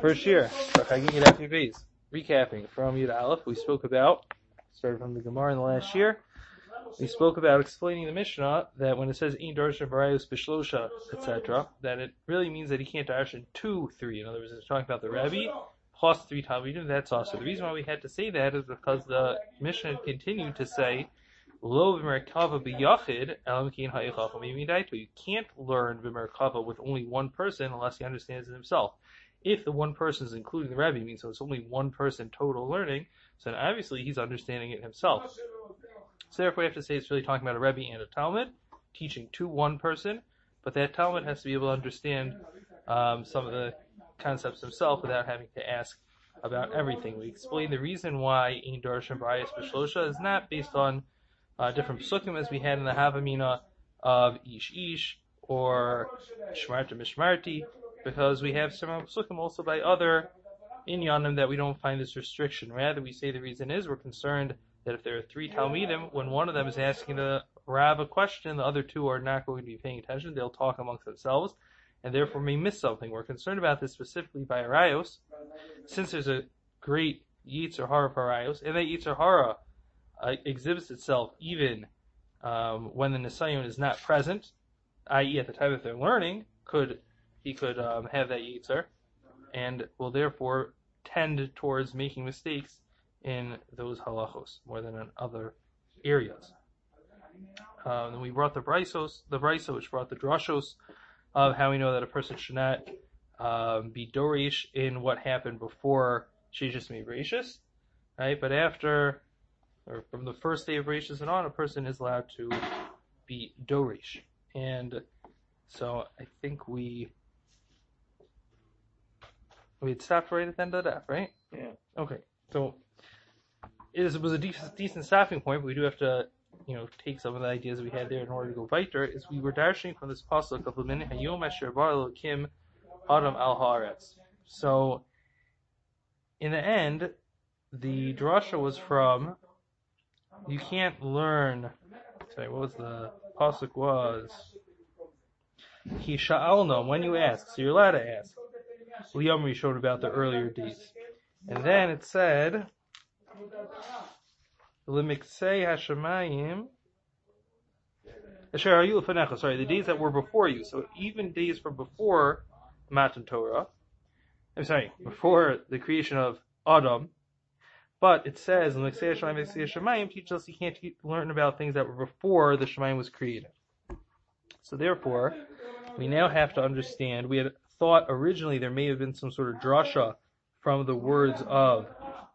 First year, recapping from Yud Aleph, we spoke about, started from the Gemara in the last year, we spoke about explaining the Mishnah that when it says in darshan barayos bishlosha, etc., that it really means that he can't darshan two, three. In other words, it's talking about the Rebbe plus three Talmidim, that's also. The reason why we had to say that is because the Mishnah continued to say, Lo v'merkava b'yachid elam kin You can't learn v'merkava with only one person unless he understands it himself. If the one person is including the Rebbe, means so it's only one person total learning, so then obviously he's understanding it himself. So therefore we have to say it's really talking about a Rebbe and a Talmid, teaching to one person, but that Talmid has to be able to understand um, some of the concepts himself without having to ask about everything. We explained the reason why in Darshan Barayas Bishlosha is not based on uh, different psukim as we had in the Havamina of Ish Ish or Shmarta Mishmarti, because we have some psukim also by other inyanim that we don't find this restriction. Rather, we say the reason is we're concerned that if there are three Talmidim, when one of them is asking the Rav a question, the other two are not going to be paying attention. They'll talk amongst themselves, and therefore may miss something. We're concerned about this specifically by Arayos, since there's a great Yitzhar Hara for Arayos, and that Yitzhar Hara uh, exhibits itself even um, when the Nisayon is not present, i.e., at the time that they're learning, could he could um, have that Yitzhar, and will therefore tend towards making mistakes in those halachos more than in other areas. Um, then we brought the brisos, the brisa which brought the drashos of how we know that a person should not um, be dorish in what happened before shishis meirashis, right? But after, or from the first day of rashis and on, a person is allowed to be dorish. And so I think we we had stopped right at the end of that, right? Yeah. Okay. So it was a decent, decent stopping point, but we do have to, you know, take some of the ideas we had there in order to go weiter. Is we were dashing from this pasuk of Lemin Hayom Asher Bar Kim Adam Al Haaretz. So, in the end, the drasha was from. You can't learn. Sorry, what was the pasuk was? He sha'alna when you ask, so you're allowed to ask. Liyamri showed about the earlier days, and then it said. Limiksei Hashemayim. Sorry, the days that were before you. So even days from before Matan Torah. I'm sorry, before the creation of Adam. But it says Limiksei Hashemayim teaches us you can't learn about things that were before the Shemayim was created. So therefore, we now have to understand. We had thought originally there may have been some sort of drasha from the words of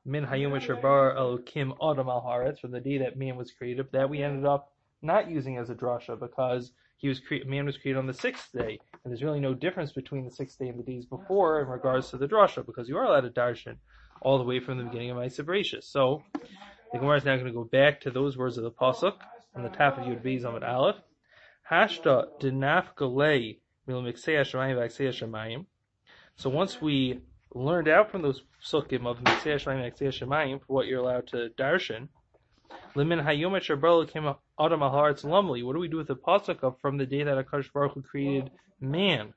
min hayom bar elokim adam al haaretz from the day that man was created. That we ended up not using as a drasha because he was cre- man was created on the sixth day, and there's really no difference between the sixth day and the days before in regards to the drasha because you are allowed to darshan all the way from the beginning of Isabratius. So the Gemara is now going to go back to those words of the pasuk on the top of Yud Beis Amid Aleph. Hashta galei so once we learned out from those psukim of Mitzvah Shemaim Shemayim for what you're allowed to darshan, Limin Hayom Shabral came Adam Aharetz Lumli. What do we do with the pasuk of from the day that Akash Baruch Hu created man?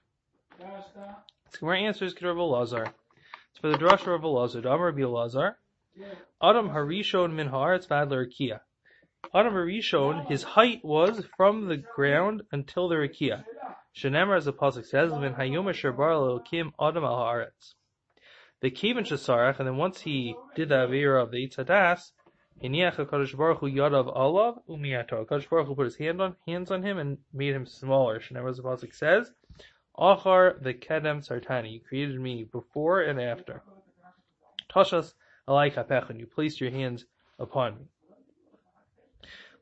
So our answer is Rav Lazar. It's for the drasha of Elazar. Amar Rabbi Elazar. Adam Harishon Min Haaretz Vadler Kia. Adam Harishon, his height was from the ground until the Rakia. Shenemar, as the pasuk says, "Min hayom asher bar Elokim adam al haaretz." The kiven shesarach, and then once he did the avira of the itzadas, Hiniach HaKadosh Baruch Hu Yadav Alav Umiyato. HaKadosh Baruch Hu put his hand on, hands on him and made him smaller. Shenemar, as the pasuk says, Achar the Kedem Sartani. You created me before and after. Tashas Alai Kapech, you placed your hands upon me.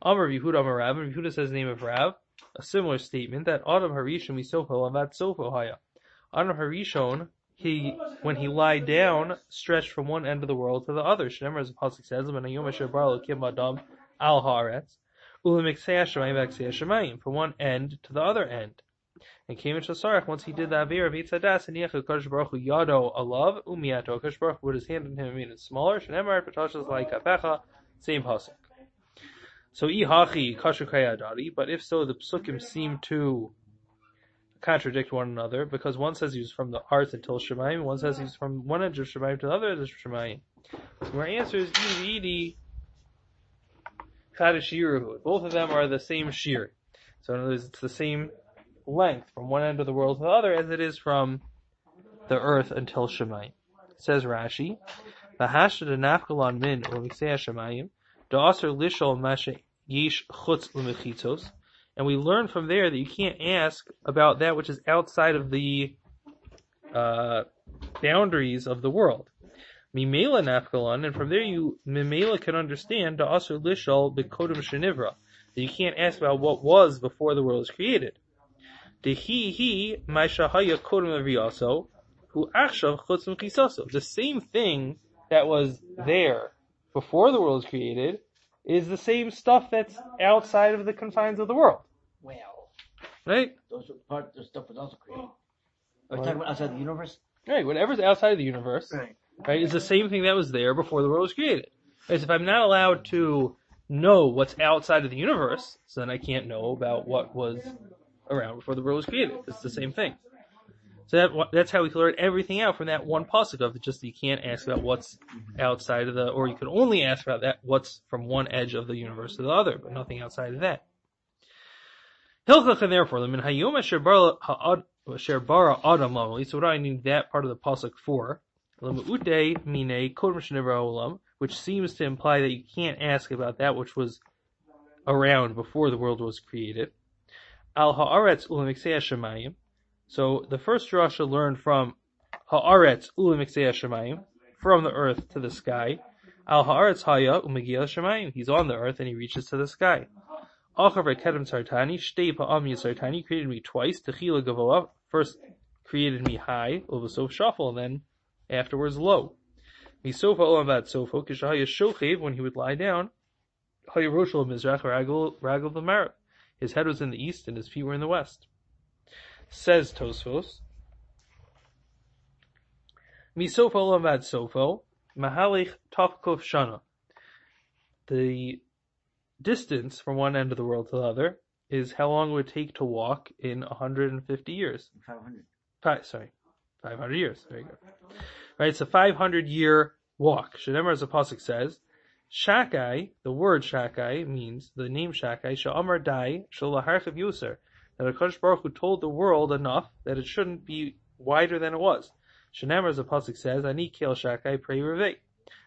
Amar Yehuda Amar Rav, Yehuda says the name of Rav a similar statement that Adam Harishon Misofo Avat Sofo Haya. Adam Harishon, he when he lied down, stretched from one end of the world to the other. Shnemer, as the pasuk says, "When Ayom Asher Bar Kim Adam Al Haaretz from one end to the other end." And came into Sarach once he did the Avir of Itzadas and Yechel Kadosh Baruch Yado Alav Umiyato Kadosh Baruch put his hand on him and made it smaller. Shnemer Patashas like Kapecha, same pasuk. So ihachi kasher kayadari, but if so, the psukim seem to contradict one another because one says he was from the aretz until Shemayim, one says he's from one edge of Shemayim to the other edge of Shemayim. So our answer is Idi Kadashiruhu. Both of them are the same shear. So in other words, it's the same length from one end of the world to the other as it is from the earth until Shemayim. Says Rashi, V'hashda nafkalon min or miksei Shemayim, chutz and we learn from there that you can't ask about that which is outside of the uh, boundaries of the world. Mimela nafkalon, and from there you mimela can understand da'aser lishol bekodim shenivra, that you can't ask about what was before the world was created. Dehi he maishahaya kodim also, who achshav chisaso. The same thing that was there before the world was created is the same stuff that's outside of the confines of the world. Well, Right? those part the stuff was also created. Are you talking about outside the universe? Right. Whatever's outside of the universe, Right. right, is the same thing that was there before the world was created. Right? So if I'm not allowed to know what's outside of the universe, so then I can't know about what was around before the world was created. It's the same thing. So that, that's how we can learn everything out from that one pasuk of just you can't ask about what's outside of the, or you can only ask about that what's from one edge of the universe to the other, but nothing outside of that. Hilchach and therefore, min hayom asher bara adam least what I need that part of the pasuk for, lemute mine olam, which seems to imply that you can't ask about that which was around before the world was created. Al haaretz ulam shemayim, so the first Rasha learned from Haaretz u'lemiksei shemayim, from the earth to the sky. Al haaretz haya u'megia shemayim. He's on the earth and he reaches to the sky. Achav kedem sartani shtei pa'am sartani created me twice. Techila gavoa first created me high, u'v'sof shafel, and then afterwards low. Misofa olam bat sofo kishahaya shochev when he would lie down. Haya roshel mizrach ragel ragel. His head was in the east and his feet were in the west. Says Tosfos. Misofo lavad sofo, mahalich tafkov shana. The distance from one end of the world to the other is how long it would take to walk in 150 years. 500. Five, sorry, 500 years. There you go. Right, it's a 500 year walk. Shemar, as the pasuk says, Shakai, the word Shakai means the name Shakai. Sha'amar dai shalaharchav yuser that Hakadosh Baruch Hu told the world enough that it shouldn't be wider than it was. Shenamar, as the pasuk says, "Ani kel shakai pray revei,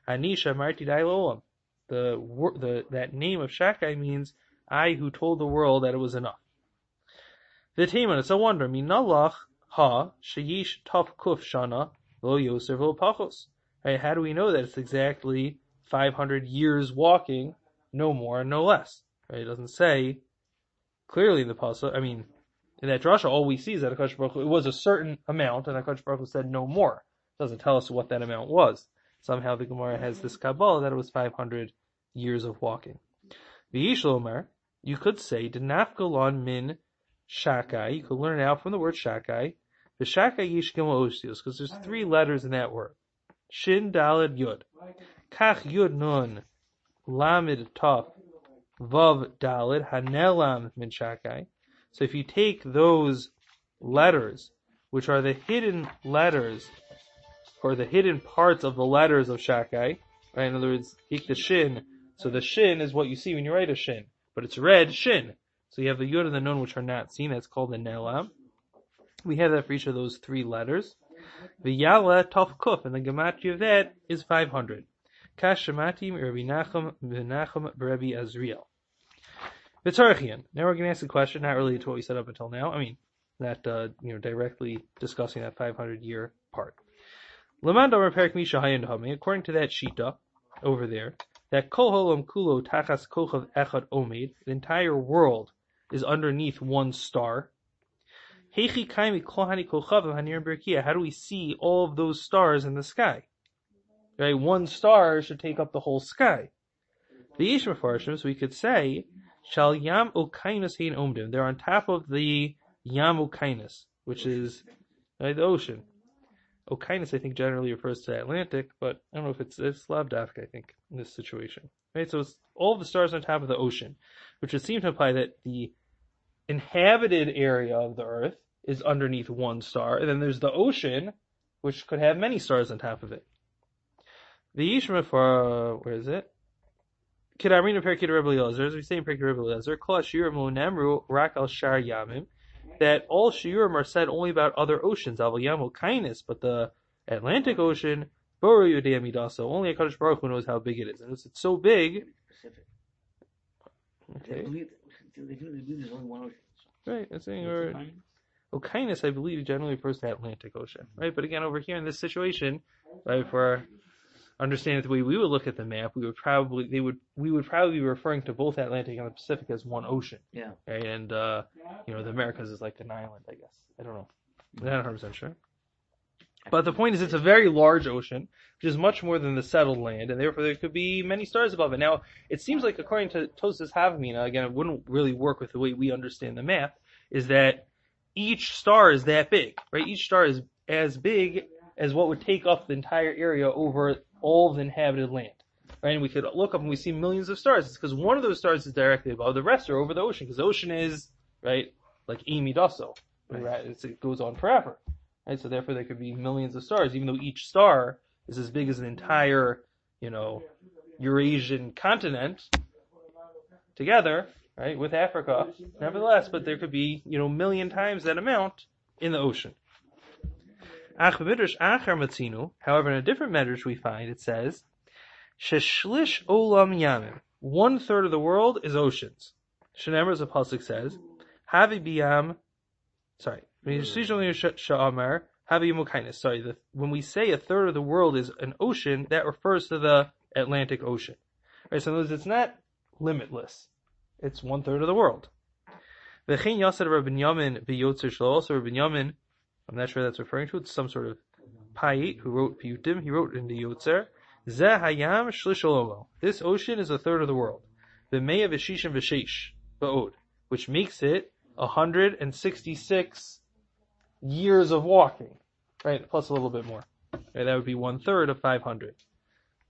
ani shamarti dai lolam." The the that name of Shakai means I who told the world that it was enough. The Taman, it's a wonder. Minalach ha sheyish taf kuf shana lo yoser lo pachos. Right? How do we know that it's exactly 500 years walking, no more and no less? Right? It doesn't say clearly in the pasuk. I mean, in that drasha, all we see is that Hakadosh Baruch it was a certain amount, and Hakadosh Baruch said no more. It doesn't tell us what that amount was. Somehow the Gemara has this kabbalah that it was 500 years of walking. V'yishlomer, you could say denafgalon min shakai. You could learn out from the word shakai. The shakai yishkim osios, because there's three letters in that word. Shin dalid yud. Kach yud nun lamid taf Vav Dalid Hanelam Min Shakai. So if you take those letters, which are the hidden letters, or the hidden parts of the letters of Shakai, right? In other words, take the Shin. So the Shin is what you see when you write a Shin, but it's red Shin. So you have the yod and the Nun, which are not seen. That's called the Nelam. We have that for each of those three letters. The Yala Kuf, and the gematria of that is 500. Kashamatim Rabbi Nachum Menachem Rabbi Azriel. Vitzarchian. Now we're going to ask a question not related to what we said up until now. I mean, not uh, you know directly discussing that 500 year part. According to that shita over there, that Kol Holam Kulo Tachas Kochav Echad Omed, the entire world is underneath one star. How do we see all of those stars in the sky? Right, one star should take up the whole sky. The Ish Mefarshim, so we could say, Shal Yam Okainas Hein Omdim. They're on top of the Yam Okainas, which is right, the ocean. Okainas, I think, generally refers to Atlantic, but I don't know if it's, it's Slavdavka, I think, in this situation. Right, so it's all the stars on top of the ocean, which would seem to imply that the inhabited area of the Earth is underneath one star, and then there's the ocean, which could have many stars on top of it. The Yishma uh, for where is it? Kedamrina Pirkei D'Rebbe Eliezer, as we say in Pirkei D'Rebbe Eliezer, Kol Shiurim Lo Nemru Rak Al Shar Yamim, that all Shiurim are said only about other oceans, Aval Yam Okainas, but the Atlantic Ocean, Boru Yudea Midaso, only Hakadosh Baruch Hu knows how big it is, and it's, it's so big. Pacific. They Okay, believe, they do, they believe there's only one ocean. right. That's saying, What's or, the Okainas, I believe, generally refers to Atlantic Ocean, right? But again, over here in this situation, right, for understand it the way we would look at the map, we would probably they would we would probably be referring to both Atlantic and the Pacific as one ocean, Yeah. right? And uh, you know, the Americas is like an island, I guess. I don't know. I'm not 100 percent sure. But the point is, it's a very large ocean, which is much more than the settled land, and therefore there could be many stars above it. Now, it seems like according to Tosis Havamina, again, it wouldn't really work with the way we understand the map, is that each star is that big, right? Each star is as big as what would take up the entire area over all the inhabited land, right? And we could look up and we see millions of stars. It's because one of those stars is directly above. The rest are over the ocean, because the ocean is, right, like Amy Dasso. Right? It goes on forever, right? So therefore there could be millions of stars, even though each star is as big as an entire, you know, Eurasian continent together, right, with Africa. Nevertheless, but there could be, you know, a million times that amount in the ocean. However, in a different medrash we find it says, sheshlish olam yamim. One third of the world is oceans. Shenemar, as the pasuk says, havi biyam. Sorry. Sorry, the, when we say a third of the world is an ocean, that refers to the Atlantic Ocean. Right, so in other words, it's not limitless. It's one third of the world. Also, Rabbi Yamin, I'm not sure that's referring to. It's some sort of Payit who wrote Piyutim. He wrote in the Yotzer. Zeh hayam. This ocean is a third of the world. V'meya v'shishim v'sheish ba'od, which makes it 166 years of walking, right? Plus a little bit more. Right, that would be one third of 500.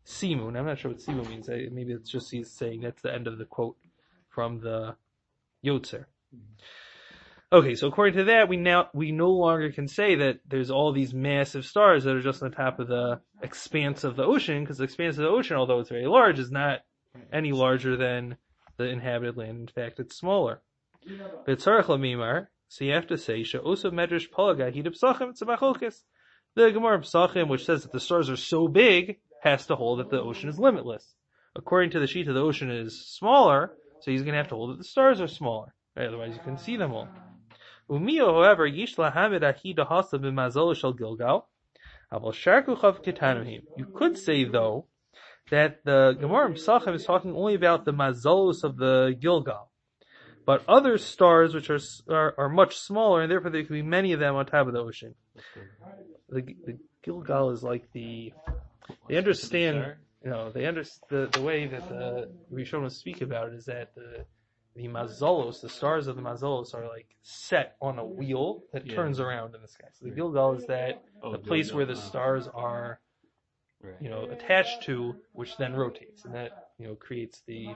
Simun. I'm not sure what Simun means. I, maybe it's just he's saying that's the end of the quote from the Yotzer. Mm-hmm. Okay, so according to that, we now we no longer can say that there's all these massive stars that are just on top of the expanse of the ocean, because the expanse of the ocean, although it's very large, is not any larger than the inhabited land. In fact, it's smaller. So you have to say she'osa medrash palaga hidab psachim tzabachokis. The Gemara Psachim, which says that the stars are so big, has to hold that the ocean is limitless. According to the sheet, the ocean is smaller, so he's going to have to hold that the stars are smaller. Otherwise, you can see them all. Umio, however, yish lahamed ahi dahasa b'mazol shel Gilgal. Aval sharku chav ketanuhim. You could say though that the Gemara Psachim is talking only about the mazolos of the Gilgal, but other stars which are, are are much smaller, and therefore there could be many of them on top of the ocean. The, the Gilgal is like the they understand you know, they understand the, the way that the Rishonim speak about it is that the the mazolos, the stars of the mazolos, are like set on a wheel that Yeah. turns around in the sky. So the. Gilgal is that Oh, the place where the uh-huh. stars are, Right. you know, attached to, which then rotates, and that you know creates the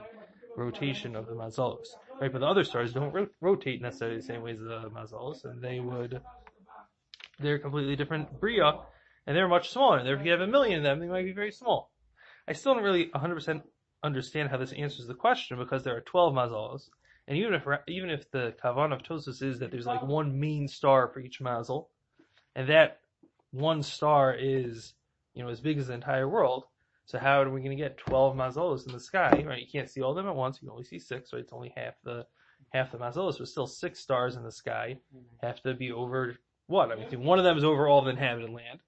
rotation of the mazolos. Right, but the other stars don't ro- rotate necessarily the same way as the mazolos, and they would. They're completely different bria, and they're much smaller. And if you have a million of them, they might be very small. I still don't really 100% understand how this answers the question because there are 12 mazalos, and even if even if the kavan of Tosus is that there's like one main star for each mazal, and that one star is you know as big as the entire world, so how are we going to get 12 mazalos in the sky? Right, you can't see all of them at once. You can only see six. Right, it's only half the half the mazalos, but still six stars in the sky mm-hmm. have to be over what? I mean, one of them is over all the inhabited land.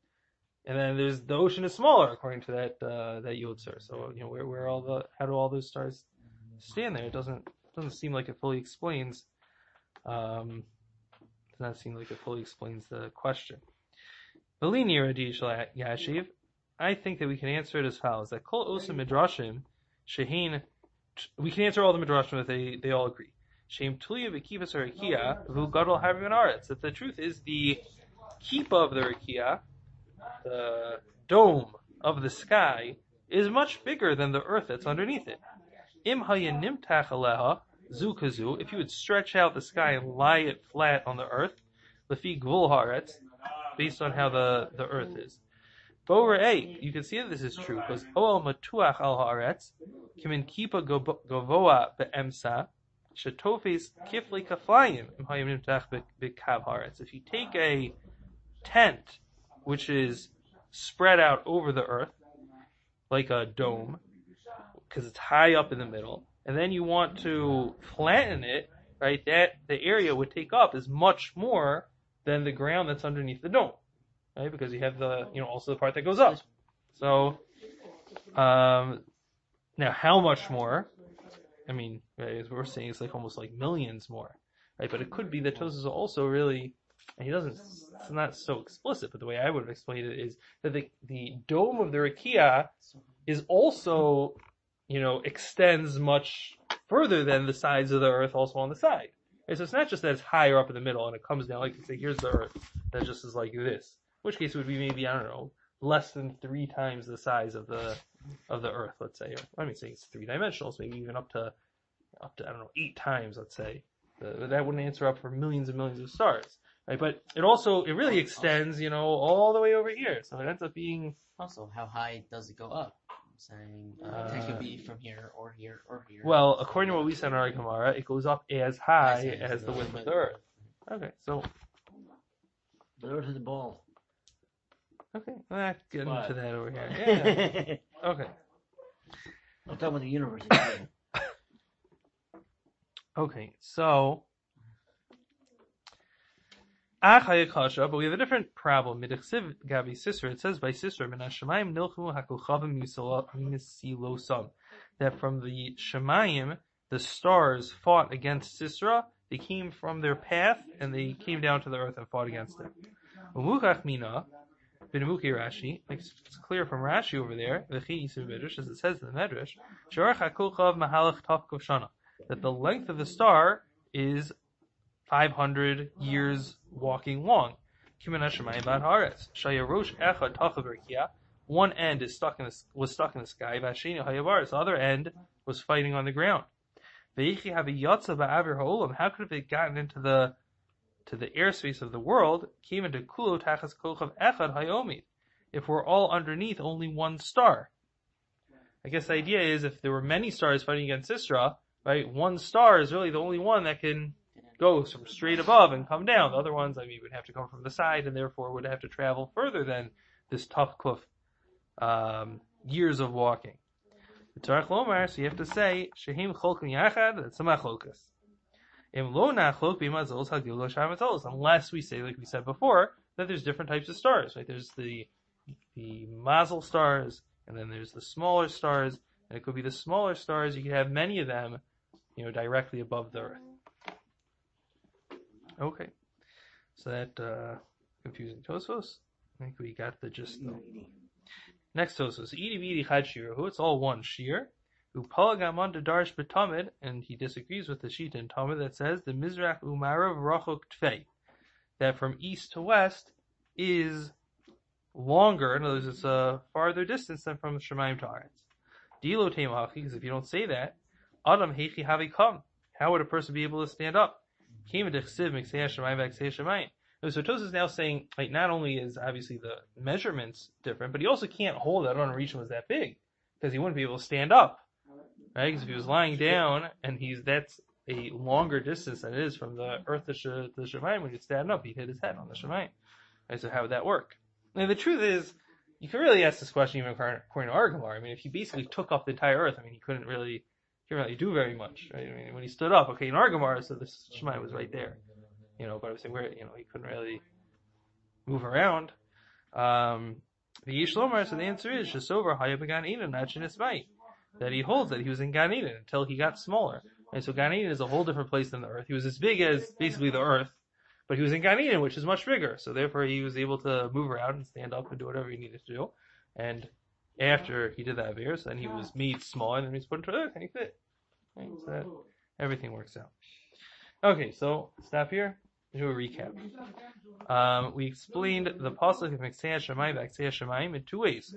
And then there's the ocean is smaller according to that uh, that Yotzer. So you know where where all the how do all those stars stand there? It doesn't doesn't seem like it fully explains. Um, does not seem like it fully explains the question. Velini Radish Yashiv, I think that we can answer it as follows: that Kol Osa Midrashim Shehin. We can answer all the midrashim that they they all agree. Shem Tulia V'Kivas Rakia V'Hu Gadol Havim Aretz. That the truth is the keep of the Rakia the dome of the sky is much bigger than the earth that's underneath it. Im nimtach aleha zu kazu, if you would stretch out the sky and lie it flat on the earth, lefi gvul haaretz, based on how the, the earth is. Bower A, you can see that this is true because oel matuach al haaretz, kimin kipa govoa be'emsa, shetofes kifli kaflayim im nimtach bekav. If you take a tent, which is spread out over the earth, like a dome, because it's high up in the middle, and then you want to flatten it, right? That the area would take up is much more than the ground that's underneath the dome, right? Because you have the, you know, also the part that goes up. So, um, now how much more? I mean, as we're saying, it's like almost like millions more, right? But it could be that Tosus also really, and he doesn't, it's not so explicit, but the way I would have explained it is that the, the dome of the Rakia is also, you know, extends much further than the sides of the earth also on the side. And so it's not just that it's higher up in the middle and it comes down, like you say, here's the earth, that just is like this. In which case it would be maybe, I don't know, less than three times the size of the, of the earth, let's say. I mean, saying it's three dimensional, so maybe even up to, up to, I don't know, eight times, let's say. The, that wouldn't answer up for millions and millions of stars. Right? But it also, it really extends, you know, all the way over here. So it ends up being, Also, how high does it go up? I'm saying uh, it could be from here or here or here. well, according to what we said in our Gemara, it goes up as high As as the width of the earth. Okay, so, The earth is a ball. okay, let's get What? into that over here. Yeah. I'm Okay. talking about the universe. again. Okay, so Achaya Kasha, but we have a different problem. It says by Misilosam, that from the Shemayim, the stars fought against Sisra, they came from their path, and they came down to the earth and fought against it. It's clear from Rashi over there, as it says in the Medrash, that the length of the star is 500 years walking long. One end is stuck in the, was stuck in the sky. The other end was fighting on the ground. How could it have gotten into the to the airspace of the world? Came into kulo tachas kochav echad hayomid. If we're all underneath only one star. I guess the idea is if there were many stars fighting against Sisra, right, one star is really the only one that can go from straight above and come down. The other ones, I mean, would have to come from the side and therefore would have to travel further than this taf kuf, um, years of walking. The Tarach Lomar, so you have to say, Shehim Cholkim Yachad, that's shamatos, unless we say, like we said before, that there's different types of stars, right? There's the, the mazel stars, and then there's the smaller stars, and it could be the smaller stars, you could have many of them, you know, directly above the earth. Okay. So that, uh, confusing Tosos. I think we got the gist though. Next Tosos. Edi Bidi Chad Shirahu. It's all one shear. Upalagamon to Darsh Batamid, and he disagrees with the Shita in Talmud that says the Mizrach Umarav Rachok Tfei. That from east to west is longer, in other words, it's a farther distance than from Shemaim to. Dilo Teimachi, because if you don't say that, Adam Heichi Havi Kam. How would a person be able to stand up? So Tos is now saying, like, not only is obviously the measurements different, but he also can't hold that unreachable was that big, because he wouldn't be able to stand up, right? Because if he was lying down and he's that's a longer distance than it is from the earth to, to the Shemayim, when he'd stand up, he'd hit his head on the Shemayim. Right, so how would that work? And the truth is, you can really ask this question even according to our. I mean, if he basically took off the entire earth, I mean, he couldn't really, he couldn't really do very much, right? I mean, when he stood up, okay, in our Gemara, so the Shemayim was right there, you know, but I was saying where, you know, he couldn't really move around. Um, the Yishlomar, so the answer is Shasover Hayabagan Eden, Nachinismai. That he holds that he was in Gan Eden until he got smaller. And so Gan Eden is a whole different place than the earth. He was as big as basically the earth, but he was in Gan Eden, which is much bigger. So therefore he was able to move around and stand up and do whatever he needed to do. And after he did that virus, then he was made smaller and then he was put into earth and he fit. Right? So that everything works out. Okay, so stop here. Do a recap. Um, we explained the pasuk of Mexia Shemayim, Mexia Shemayim in two ways.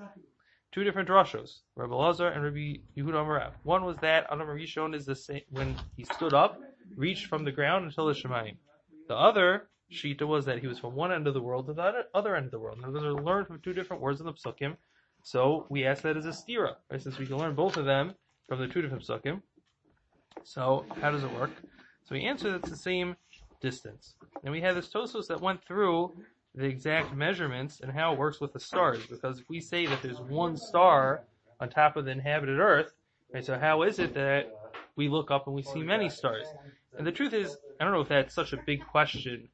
Two different drashos, Rabbi Lazar and Rabbi Yehuda Amarav. One was that Adam Rishon is the same when he stood up, reached from the ground until the Shemayim. The other Shita was that he was from one end of the world to the other- other end of the world. Now, those are learned from two different words in the psukim. So we ask that as a stira, right? Since we can learn both of them from the two different psukim. So how does it work? So we answer that it's the same distance. And we have this Tosos that went through the exact measurements and how it works with the stars. Because if we say that there's one star on top of the inhabited Earth, right, so how is it that we look up and we see many stars? And the truth is, I don't know if that's such a big question,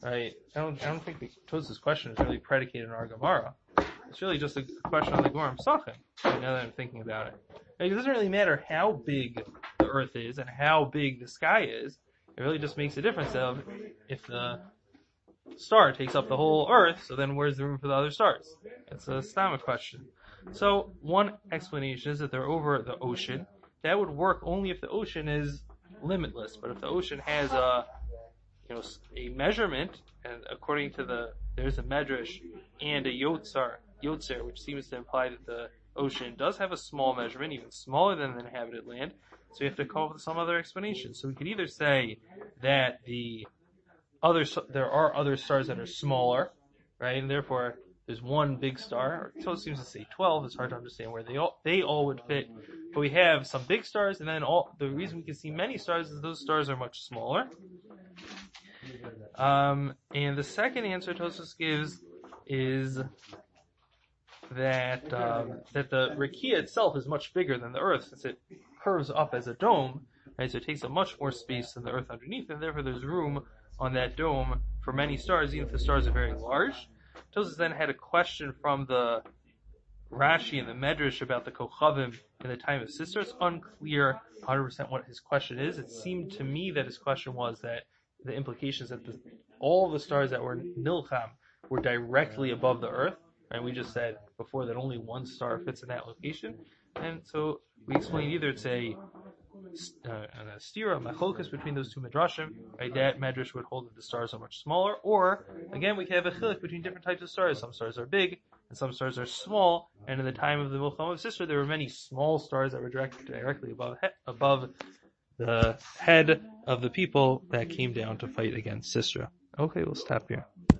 right? I don't, I don't think the Tosos question is really predicated on our Gemara. It's really just a question on the Psachim, right, now that I'm thinking about it. It doesn't really matter how big the Earth is and how big the sky is. It really just makes a difference of if the star takes up the whole Earth, so then where's the room for the other stars? It's a stomach question. So one explanation is that they're over the ocean. That would work only if the ocean is limitless. But if the ocean has a you know a measurement, and according to the there's a medrash and a yotzar yotzer, which seems to imply that the ocean does have a small measurement, even smaller than the inhabited land. So we have to come up with some other explanation. So we could either say that the other there are other stars that are smaller, right, and therefore there's one big star. So it seems to say 12. It's hard to understand where they all they all would fit. But we have some big stars, and then all the reason we can see many stars is those stars are much smaller. Um, and the second answer Tosus gives is that um, that the Rakia itself is much bigger than the Earth, since it curves up as a dome, right? So it takes up much more space than the Earth underneath, and therefore there's room on that dome for many stars, even if the stars are very large. Tosus then had a question from the Rashi and the Medrash about the Kochavim in the time of Sisera. It's unclear 100% what his question is. It seemed to me that his question was that the implications that the, all the stars that were Nilcham were directly above the Earth, and we just said before that only one star fits in that location. And so we explained either it's a uh, a stira, macholkas between those two midrashim, right? That medrash would hold that the stars are much smaller, or again we can have a chilik between different types of stars. Some stars are big and some stars are small. And in the time of the Milcham of Sisera, there were many small stars that were direct, directly above he, above the head of the people that came down to fight against Sisera. Okay, we'll stop here.